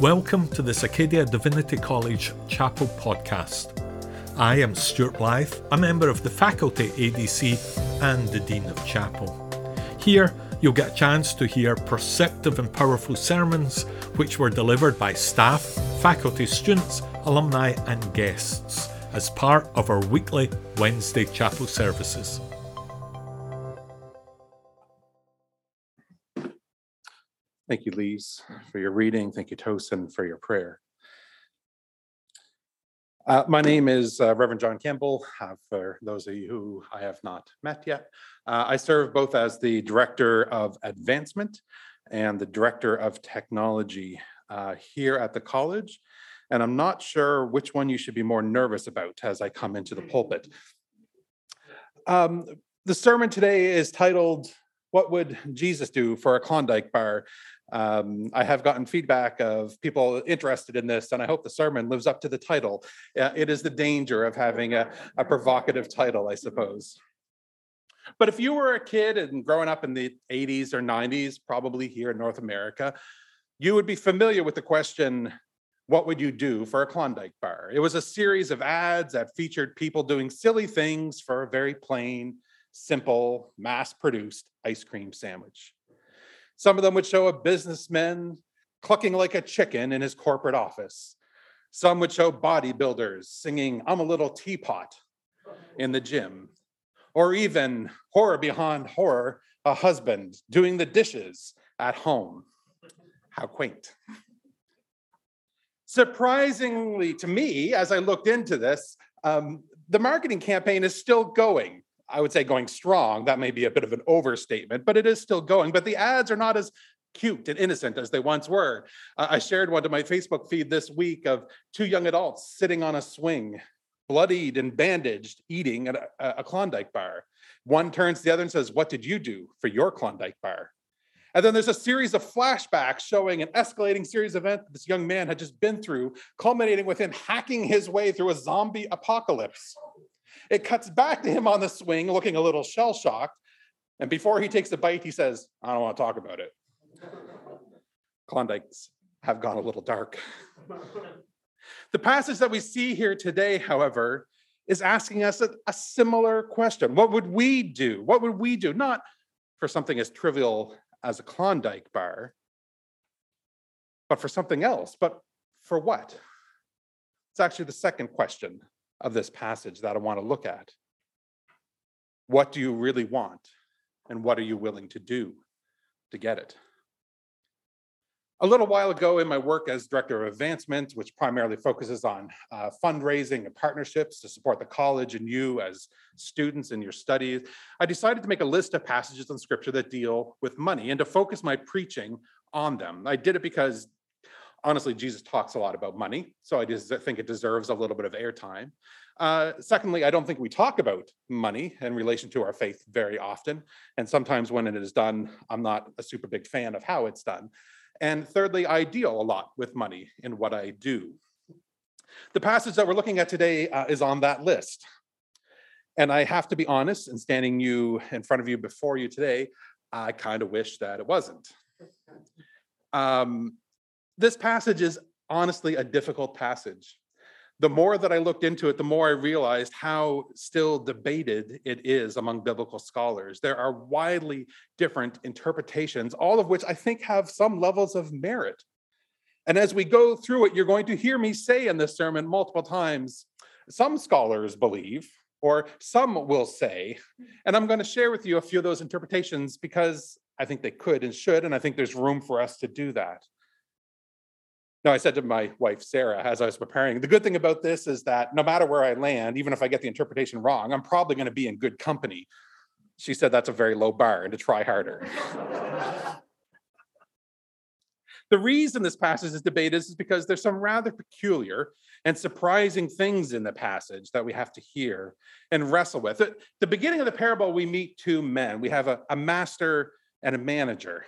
Welcome to the Acadia Divinity College Chapel podcast. I am Stuart Blythe, a member of the faculty ADC and the Dean of Chapel. Here, you'll get a chance to hear perceptive and powerful sermons which were delivered by staff, faculty, students, alumni, and guests as part of our weekly Wednesday chapel services. Thank you, Lise, for your reading. Thank you, Tosin, for your prayer. Uh, my name is uh, Reverend John Campbell. Uh, for those of you who I have not met yet, uh, I serve both as the Director of Advancement and the Director of Technology uh, here at the college. And I'm not sure which one you should be more nervous about as I come into the pulpit. Um, the sermon today is titled, What Would Jesus Do for a Klondike Bar? Um, I have gotten feedback of people interested in this, and I hope the sermon lives up to the title. Uh, it is the danger of having a, a provocative title, I suppose. But if you were a kid and growing up in the 80s or 90s, probably here in North America, you would be familiar with the question what would you do for a Klondike bar? It was a series of ads that featured people doing silly things for a very plain, simple, mass produced ice cream sandwich. Some of them would show a businessman clucking like a chicken in his corporate office. Some would show bodybuilders singing, I'm a little teapot in the gym. Or even horror beyond horror, a husband doing the dishes at home. How quaint. Surprisingly to me, as I looked into this, um, the marketing campaign is still going. I would say going strong. That may be a bit of an overstatement, but it is still going. But the ads are not as cute and innocent as they once were. Uh, I shared one to my Facebook feed this week of two young adults sitting on a swing, bloodied and bandaged, eating at a, a Klondike bar. One turns to the other and says, What did you do for your Klondike bar? And then there's a series of flashbacks showing an escalating series of events this young man had just been through, culminating with him hacking his way through a zombie apocalypse. It cuts back to him on the swing, looking a little shell shocked. And before he takes a bite, he says, I don't want to talk about it. Klondikes have gone a little dark. the passage that we see here today, however, is asking us a, a, similar question. What would we do? What would we do? Not for something as trivial as a Klondike bar, but for something else. But for what? It's actually the second question of this passage that I want to look at. What do you really want? And what are you willing to do to get it? A little while ago, in my work as Director of Advancement, which primarily focuses on uh, fundraising and partnerships to support the college and you as students in your studies, I decided to make a list of passages in Scripture that deal with money and to focus my preaching on them. I did it because honestly, Jesus talks a lot about money, so I just think it deserves a little bit of airtime. Uh, secondly, I don't think we talk about money in relation to our faith very often. And sometimes when it is done, I'm not a super big fan of how it's done. And thirdly, I deal a lot with money in what I do. The passage that we're looking at today uh, is on that list. And I have to be honest, in standing you in front of you before you today, I kind of wish that it wasn't. Um, this passage is honestly a difficult passage the more that I looked into it, the more I realized how still debated it is among biblical scholars. There are widely different interpretations, all of which I think have some levels of merit. And as we go through it, you're going to hear me say in this sermon multiple times some scholars believe, or some will say, and I'm going to share with you a few of those interpretations because I think they could and should, and I think there's room for us to do that. No, I said to my wife, Sarah, as I was preparing, the good thing about this is that no matter where I land, even if I get the interpretation wrong, I'm probably going to be in good company. She said that's a very low bar and to try harder. the reason this passage is debated is because there's some rather peculiar and surprising things in the passage that we have to hear and wrestle with. At the beginning of the parable, we meet two men. We have a, a master and a manager.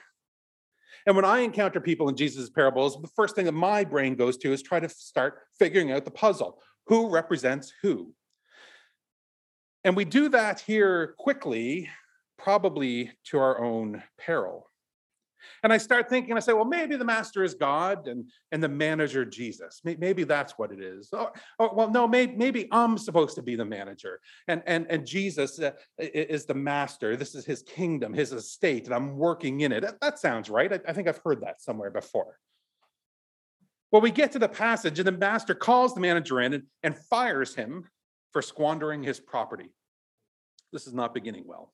And when I encounter people in Jesus' parables, the first thing that my brain goes to is try to start figuring out the puzzle. Who represents who? And we do that here quickly, probably to our own peril. And I start thinking, I say, well, maybe the master is God and, and the manager Jesus. Maybe that's what it is. Or, or well, no, maybe, maybe I'm supposed to be the manager and, and, and Jesus uh, is the master. This is his kingdom, his estate, and I'm working in it. That, that sounds right. I, I think I've heard that somewhere before. Well, we get to the passage, and the master calls the manager in and, and fires him for squandering his property. This is not beginning well.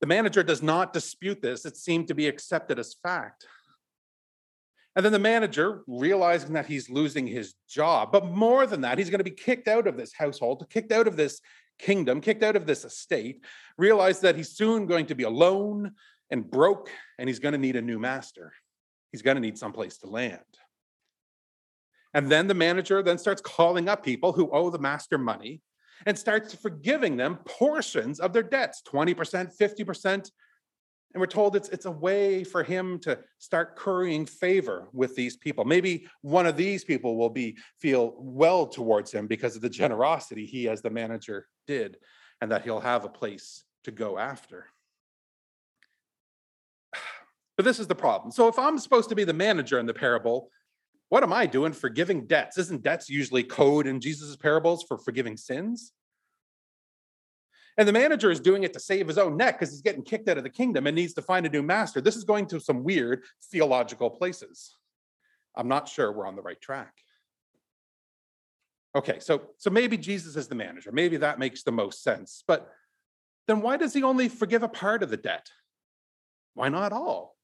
The manager does not dispute this. It seemed to be accepted as fact. And then the manager, realizing that he's losing his job, but more than that, he's going to be kicked out of this household, kicked out of this kingdom, kicked out of this estate, realized that he's soon going to be alone and broke, and he's going to need a new master. He's going to need someplace to land. And then the manager then starts calling up people who owe the master money and starts forgiving them portions of their debts 20%, 50%. And we're told it's, it's a way for him to start currying favor with these people. Maybe one of these people will be feel well towards him because of the generosity he, as the manager, did, and that he'll have a place to go after. But this is the problem. So if I'm supposed to be the manager in the parable, what am I doing forgiving debts? Isn't debts usually code in Jesus' parables for forgiving sins? And the manager is doing it to save his own neck because he's getting kicked out of the kingdom and needs to find a new master. This is going to some weird theological places. I'm not sure we're on the right track. Okay, so so maybe Jesus is the manager. Maybe that makes the most sense. But then why does he only forgive a part of the debt? Why not all?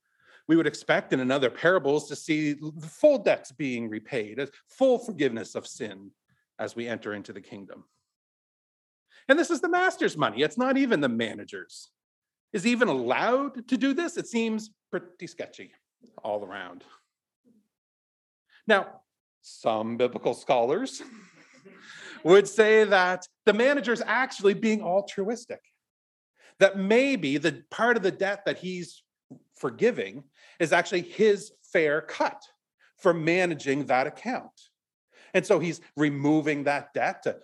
We would expect in another parables to see the full debts being repaid, full forgiveness of sin as we enter into the kingdom. And this is the master's money. It's not even the manager's. Is he even allowed to do this? It seems pretty sketchy all around. Now, some biblical scholars would say that the manager is actually being altruistic. That maybe the part of the debt that he's forgiving is actually his fair cut for managing that account. And so he's removing that debt to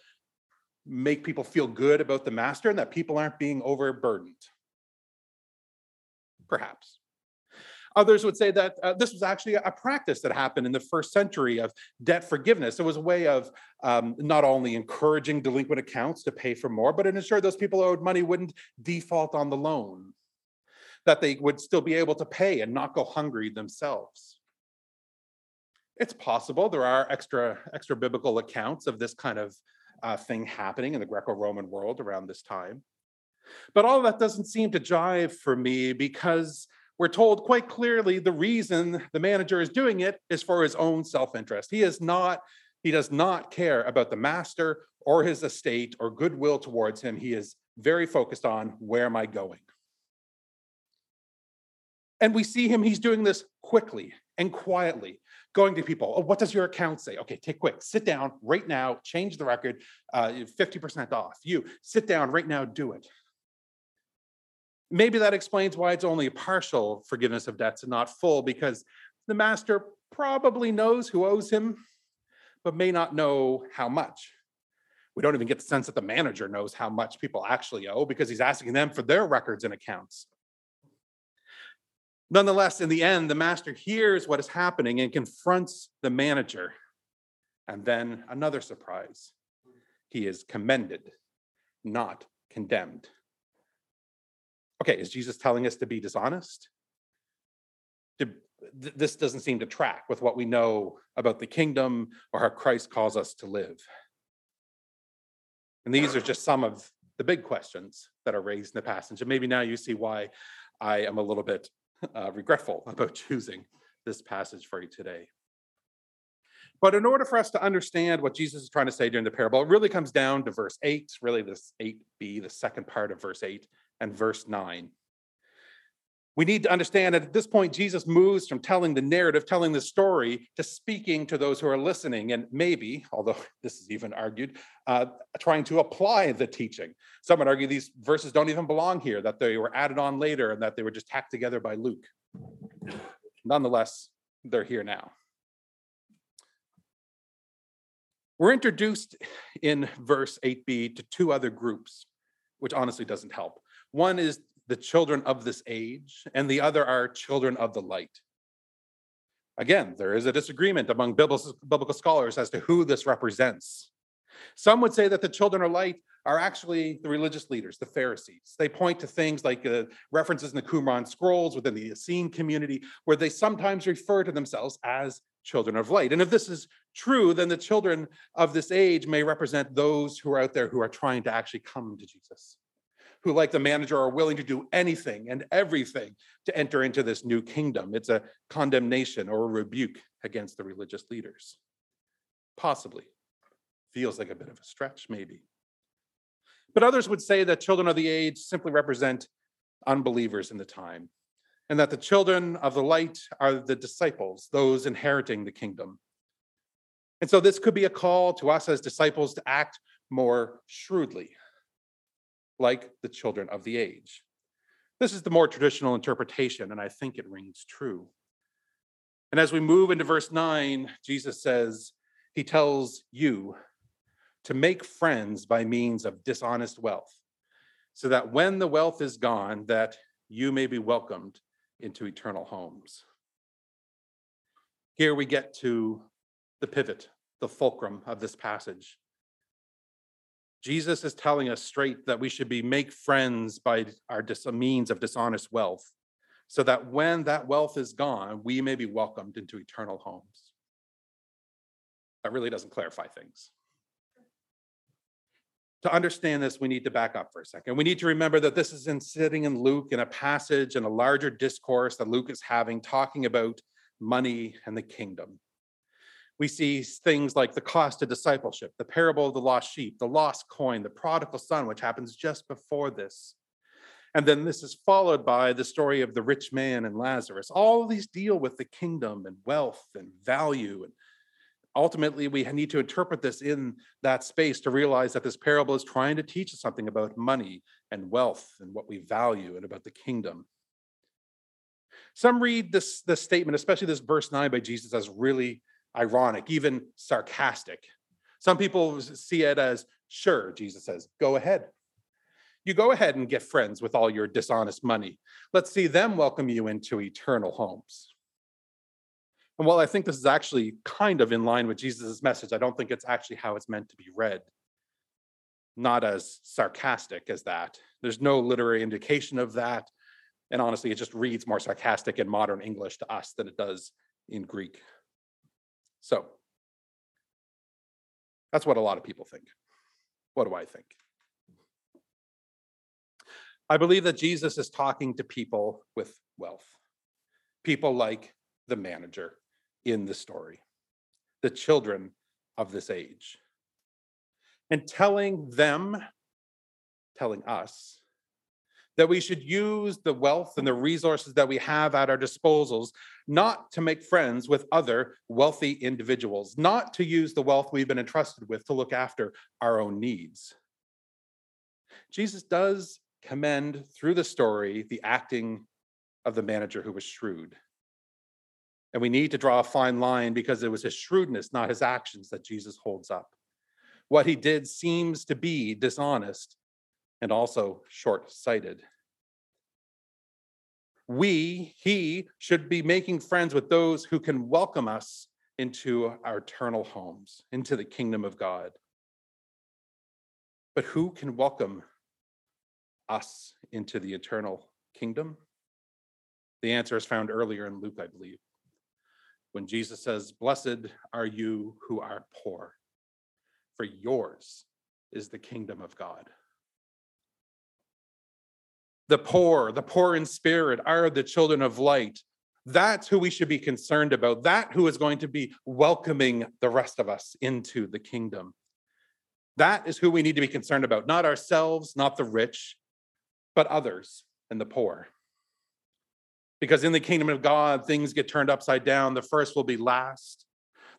make people feel good about the master and that people aren't being overburdened. Perhaps. Others would say that uh, this was actually a practice that happened in the first century of debt forgiveness. It was a way of um, not only encouraging delinquent accounts to pay for more, but it ensured those people owed money wouldn't default on the loan that they would still be able to pay and not go hungry themselves. It's possible there are extra extra biblical accounts of this kind of uh, thing happening in the Greco-Roman world around this time. But all that doesn't seem to jive for me because we're told quite clearly the reason the manager is doing it is for his own self-interest. He is not he does not care about the master or his estate or goodwill towards him. He is very focused on where am I going? And we see him, he's doing this quickly and quietly, going to people. Oh, what does your account say? Okay, take quick, sit down right now, change the record, uh, 50% off. You sit down right now, do it. Maybe that explains why it's only a partial forgiveness of debts and not full, because the master probably knows who owes him, but may not know how much. We don't even get the sense that the manager knows how much people actually owe because he's asking them for their records and accounts. Nonetheless, in the end, the master hears what is happening and confronts the manager. And then another surprise he is commended, not condemned. Okay, is Jesus telling us to be dishonest? This doesn't seem to track with what we know about the kingdom or how Christ calls us to live. And these are just some of the big questions that are raised in the passage. And maybe now you see why I am a little bit uh, regretful about choosing this passage for you today. But in order for us to understand what Jesus is trying to say during the parable, it really comes down to verse 8, really this 8b, the second part of verse 8, and verse 9 we need to understand that at this point, Jesus moves from telling the narrative, telling the story, to speaking to those who are listening, and maybe, although this is even argued, uh, trying to apply the teaching. Some would argue these verses don't even belong here, that they were added on later and that they were just tacked together by Luke. Nonetheless, they're here now. We're introduced in verse 8b to two other groups, which honestly doesn't help. One is the children of this age, and the other are children of the light. Again, there is a disagreement among biblical scholars as to who this represents. Some would say that the children of light are actually the religious leaders, the Pharisees. They point to things like uh, references in the Qumran scrolls within the Essene community, where they sometimes refer to themselves as children of light. And if this is true, then the children of this age may represent those who are out there who are trying to actually come to Jesus, who, like the manager, are willing to do anything and everything to enter into this new kingdom. It's a condemnation or a rebuke against the religious leaders. Possibly. Feels like a bit of a stretch, maybe. But others would say that children of the age simply represent unbelievers in the time, and that the children of the light are the disciples, those inheriting the kingdom. And so this could be a call to us as disciples to act more shrewdly, like the children of the age. This is the more traditional interpretation, and I think it rings true. And as we move into verse 9, Jesus says, He tells you to make friends by means of dishonest wealth, so that when the wealth is gone, that you may be welcomed into eternal homes. Here we get to the pivot, the fulcrum of this passage. Jesus is telling us straight that we should be make friends by our dis- means of dishonest wealth, so that when that wealth is gone, we may be welcomed into eternal homes. That really doesn't clarify things to understand this, we need to back up for a second. We need to remember that this is in sitting in Luke in a passage in a larger discourse that Luke is having, talking about money and the kingdom. We see things like the cost of discipleship, the parable of the lost sheep, the lost coin, the prodigal son, which happens just before this. And then this is followed by the story of the rich man and Lazarus. All these deal with the kingdom and wealth and value and ultimately we need to interpret this in that space to realize that this parable is trying to teach us something about money and wealth and what we value and about the kingdom some read this, this statement especially this verse 9 by jesus as really ironic even sarcastic some people see it as sure jesus says go ahead you go ahead and get friends with all your dishonest money let's see them welcome you into eternal homes and while I think this is actually kind of in line with Jesus' message, I don't think it's actually how it's meant to be read. Not as sarcastic as that. There's no literary indication of that. And honestly, it just reads more sarcastic in modern English to us than it does in Greek. So that's what a lot of people think. What do I think? I believe that Jesus is talking to people with wealth, people like the manager, in the story, the children of this age. And telling them, telling us, that we should use the wealth and the resources that we have at our disposals not to make friends with other wealthy individuals, not to use the wealth we've been entrusted with to look after our own needs. Jesus does commend through the story the acting of the manager who was shrewd. And we need to draw a fine line because it was his shrewdness, not his actions, that Jesus holds up. What he did seems to be dishonest and also short sighted. We, he, should be making friends with those who can welcome us into our eternal homes, into the kingdom of God. But who can welcome us into the eternal kingdom? The answer is found earlier in Luke, I believe when Jesus says, Blessed are you who are poor, for yours is the kingdom of God. The poor, the poor in spirit, are the children of light. That's who we should be concerned about. That who is going to be welcoming the rest of us into the kingdom. That is who we need to be concerned about, not ourselves, not the rich, but others and the poor. Because in the kingdom of God, things get turned upside down. The first will be last.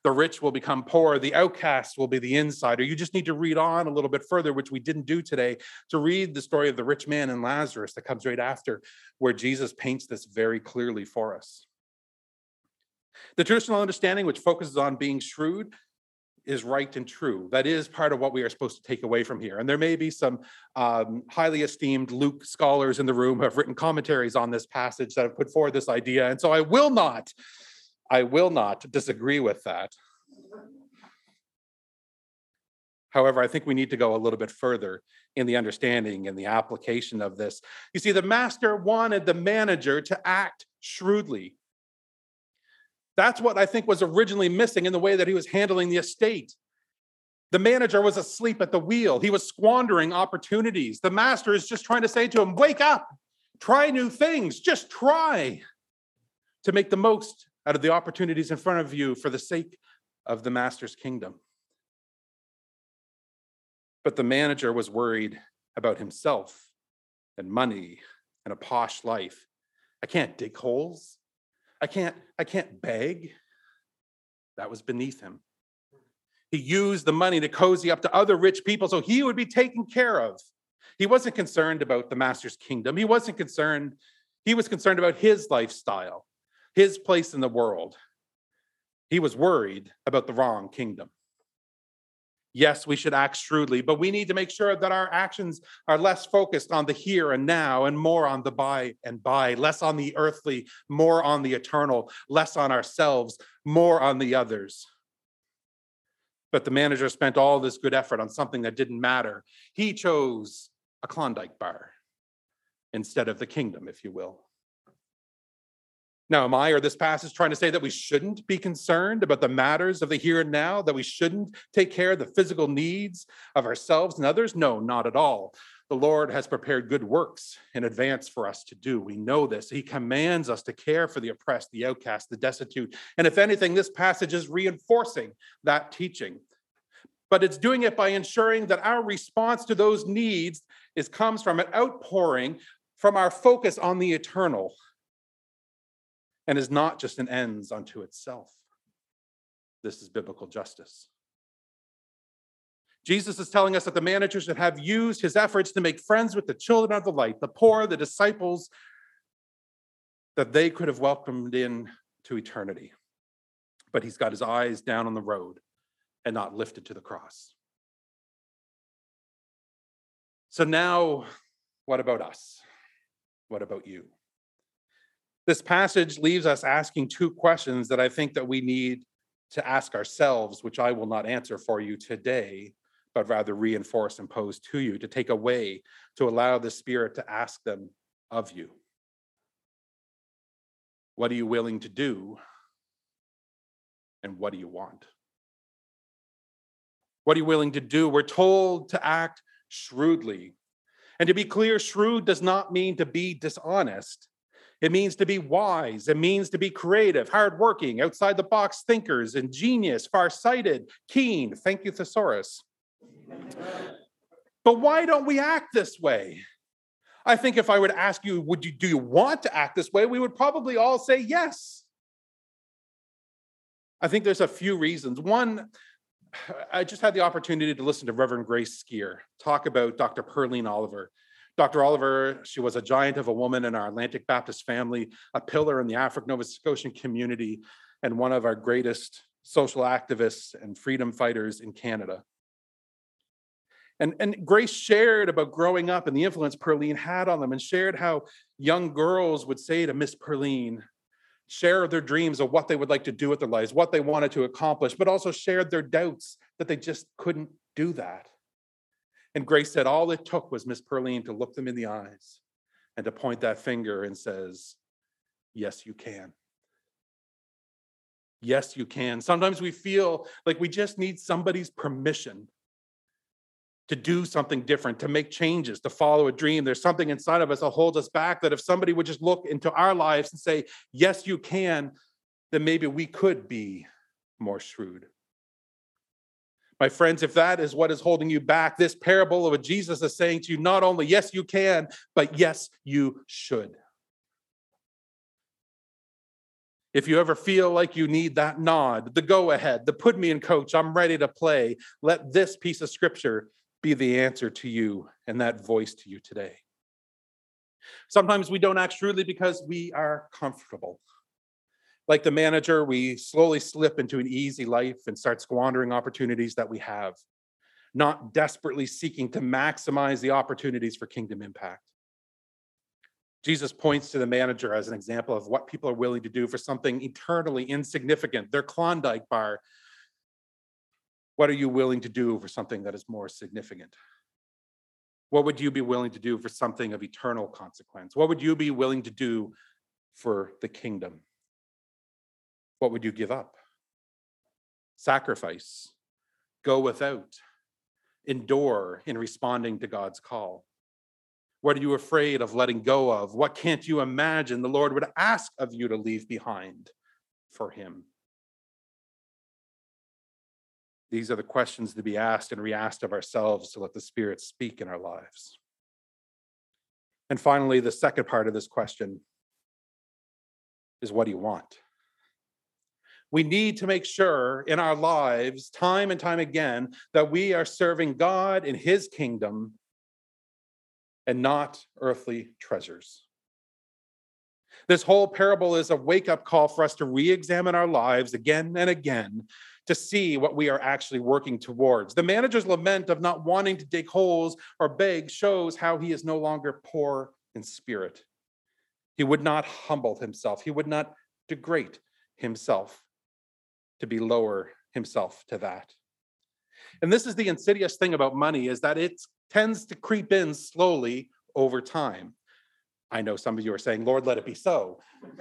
The rich will become poor. The outcast will be the insider. You just need to read on a little bit further, which we didn't do today, to read the story of the rich man and Lazarus that comes right after, where Jesus paints this very clearly for us. The traditional understanding, which focuses on being shrewd, is right and true. That is part of what we are supposed to take away from here. And there may be some um, highly esteemed Luke scholars in the room who have written commentaries on this passage that have put forward this idea. And so I will not, I will not disagree with that. However, I think we need to go a little bit further in the understanding and the application of this. You see, the master wanted the manager to act shrewdly. That's what I think was originally missing in the way that he was handling the estate. The manager was asleep at the wheel. He was squandering opportunities. The master is just trying to say to him, Wake up, try new things, just try to make the most out of the opportunities in front of you for the sake of the master's kingdom. But the manager was worried about himself and money and a posh life. I can't dig holes. I can't, I can't beg. That was beneath him. He used the money to cozy up to other rich people so he would be taken care of. He wasn't concerned about the master's kingdom. He wasn't concerned, he was concerned about his lifestyle, his place in the world. He was worried about the wrong kingdom. Yes, we should act shrewdly, but we need to make sure that our actions are less focused on the here and now and more on the by and by, less on the earthly, more on the eternal, less on ourselves, more on the others. But the manager spent all this good effort on something that didn't matter. He chose a Klondike bar instead of the kingdom, if you will. Now, am I or this passage trying to say that we shouldn't be concerned about the matters of the here and now, that we shouldn't take care of the physical needs of ourselves and others? No, not at all. The Lord has prepared good works in advance for us to do. We know this. He commands us to care for the oppressed, the outcast, the destitute. And if anything, this passage is reinforcing that teaching. But it's doing it by ensuring that our response to those needs is comes from an outpouring from our focus on the eternal and is not just an ends unto itself. This is biblical justice. Jesus is telling us that the manager should have used his efforts to make friends with the children of the light, the poor, the disciples, that they could have welcomed in to eternity. But he's got his eyes down on the road and not lifted to the cross. So now, what about us? What about you? This passage leaves us asking two questions that I think that we need to ask ourselves, which I will not answer for you today, but rather reinforce and pose to you to take away, to allow the Spirit to ask them of you. What are you willing to do? And what do you want? What are you willing to do? We're told to act shrewdly. And to be clear, shrewd does not mean to be dishonest. It means to be wise. It means to be creative, hardworking, outside the box thinkers, ingenious, far-sighted, keen. Thank you, thesaurus. But why don't we act this way? I think if I would ask you, would you do you want to act this way? We would probably all say yes. I think there's a few reasons. One, I just had the opportunity to listen to Reverend Grace Skier talk about Dr. Pearleen Oliver. Dr. Oliver, she was a giant of a woman in our Atlantic Baptist family, a pillar in the African Nova Scotian community, and one of our greatest social activists and freedom fighters in Canada. And, and Grace shared about growing up and the influence Pearleen had on them, and shared how young girls would say to Miss Pearleen, share their dreams of what they would like to do with their lives, what they wanted to accomplish, but also shared their doubts that they just couldn't do that. And Grace said all it took was Miss Pearleen to look them in the eyes and to point that finger and says, yes, you can. Yes, you can. Sometimes we feel like we just need somebody's permission to do something different, to make changes, to follow a dream. There's something inside of us that holds us back that if somebody would just look into our lives and say, yes, you can, then maybe we could be more shrewd. My friends, if that is what is holding you back, this parable of what Jesus is saying to you, not only yes, you can, but yes, you should. If you ever feel like you need that nod, the go ahead, the put me in coach, I'm ready to play, let this piece of scripture be the answer to you and that voice to you today. Sometimes we don't act shrewdly because we are comfortable. Like the manager, we slowly slip into an easy life and start squandering opportunities that we have, not desperately seeking to maximize the opportunities for kingdom impact. Jesus points to the manager as an example of what people are willing to do for something eternally insignificant, their Klondike bar. What are you willing to do for something that is more significant? What would you be willing to do for something of eternal consequence? What would you be willing to do for the kingdom? What would you give up? Sacrifice, go without, endure in responding to God's call. What are you afraid of letting go of? What can't you imagine the Lord would ask of you to leave behind for Him? These are the questions to be asked and re asked of ourselves to let the Spirit speak in our lives. And finally, the second part of this question is what do you want? We need to make sure in our lives, time and time again, that we are serving God in His kingdom and not earthly treasures. This whole parable is a wake up call for us to re examine our lives again and again to see what we are actually working towards. The manager's lament of not wanting to dig holes or beg shows how he is no longer poor in spirit. He would not humble himself, he would not degrade himself to be lower himself to that. And this is the insidious thing about money is that it tends to creep in slowly over time. I know some of you are saying, Lord, let it be so.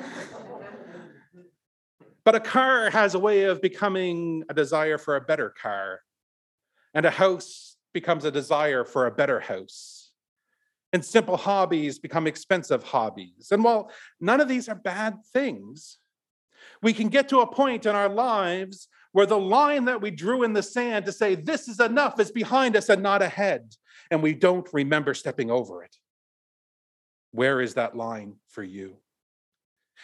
but a car has a way of becoming a desire for a better car, and a house becomes a desire for a better house. And simple hobbies become expensive hobbies. And while none of these are bad things, we can get to a point in our lives where the line that we drew in the sand to say, this is enough, is behind us and not ahead and we don't remember stepping over it. Where is that line for you?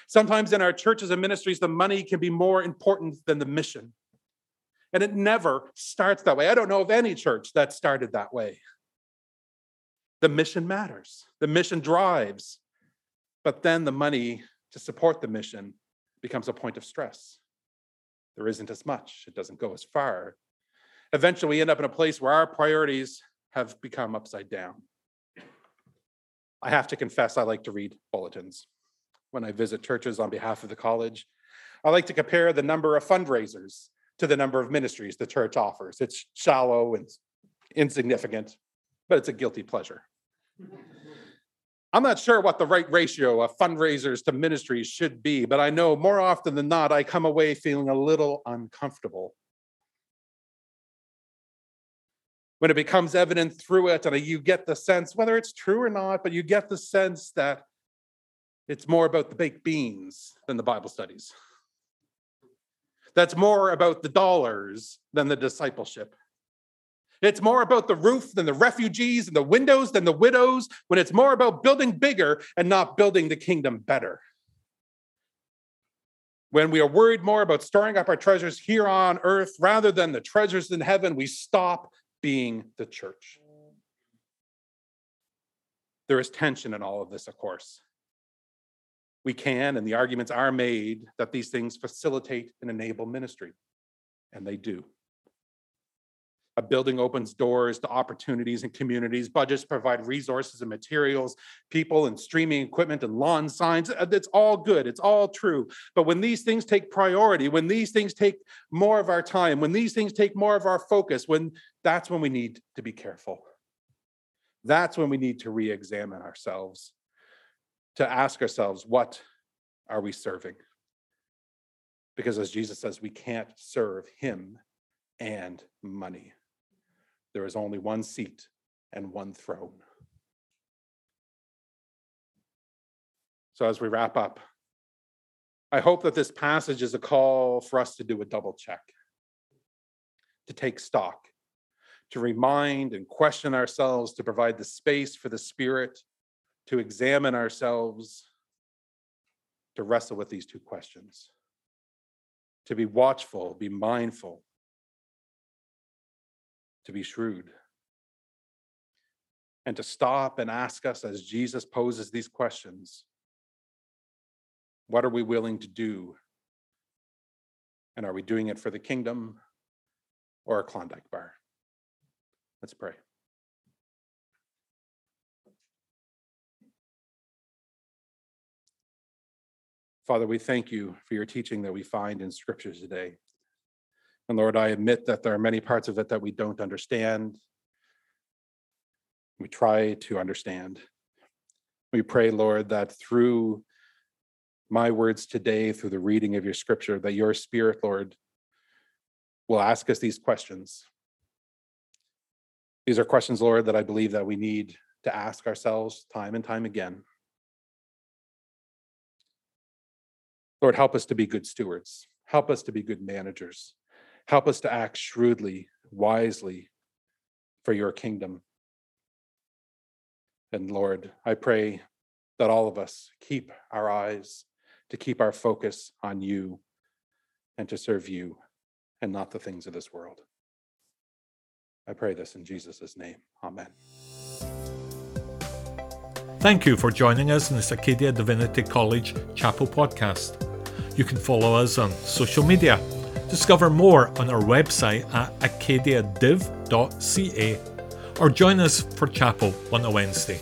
Sometimes in our churches and ministries, the money can be more important than the mission. And it never starts that way. I don't know of any church that started that way. The mission matters, the mission drives, but then the money to support the mission becomes a point of stress. There isn't as much, it doesn't go as far. Eventually, we end up in a place where our priorities have become upside down. I have to confess, I like to read bulletins when I visit churches on behalf of the college. I like to compare the number of fundraisers to the number of ministries the church offers. It's shallow and insignificant, but it's a guilty pleasure. I'm not sure what the right ratio of fundraisers to ministries should be, but I know more often than not, I come away feeling a little uncomfortable when it becomes evident through it, and you get the sense, whether it's true or not, but you get the sense that it's more about the baked beans than the Bible studies. That's more about the dollars than the discipleship. It's more about the roof than the refugees and the windows than the widows, when it's more about building bigger and not building the kingdom better. When we are worried more about storing up our treasures here on earth rather than the treasures in heaven, we stop being the church. There is tension in all of this, of course. We can, and the arguments are made that these things facilitate and enable ministry, and they do. A building opens doors to opportunities and communities. Budgets provide resources and materials, people and streaming equipment and lawn signs. Uh, it's all good. It's all true. But when these things take priority, when these things take more of our time, when these things take more of our focus, when that's when we need to be careful. That's when we need to re examine ourselves, to ask ourselves, what are we serving? Because as Jesus says, we can't serve him and money there is only one seat and one throne. So, as we wrap up, I hope that this passage is a call for us to do a double check, to take stock, to remind and question ourselves, to provide the space for the Spirit to examine ourselves, to wrestle with these two questions, to be watchful, be mindful, to be shrewd and to stop and ask us as Jesus poses these questions what are we willing to do And are we doing it for the kingdom or a Klondike bar? Let's pray. Father, we thank you for your teaching that we find in scriptures today. And Lord, I admit that there are many parts of it that we don't understand. We try to understand. We pray, Lord, that through my words today, through the reading of your scripture, that your spirit, Lord, will ask us these questions. These are questions, Lord, that I believe that we need to ask ourselves time and time again. Lord, help us to be good stewards. Help us to be good managers. Help us to act shrewdly, wisely for your kingdom. And Lord, I pray that all of us keep our eyes, to keep our focus on you, and to serve you and not the things of this world. I pray this in Jesus' name. Amen. Thank you for joining us in this Acadia Divinity College Chapel podcast. You can follow us on social media. Discover more on our website at acadiadiv.ca or join us for chapel on a Wednesday.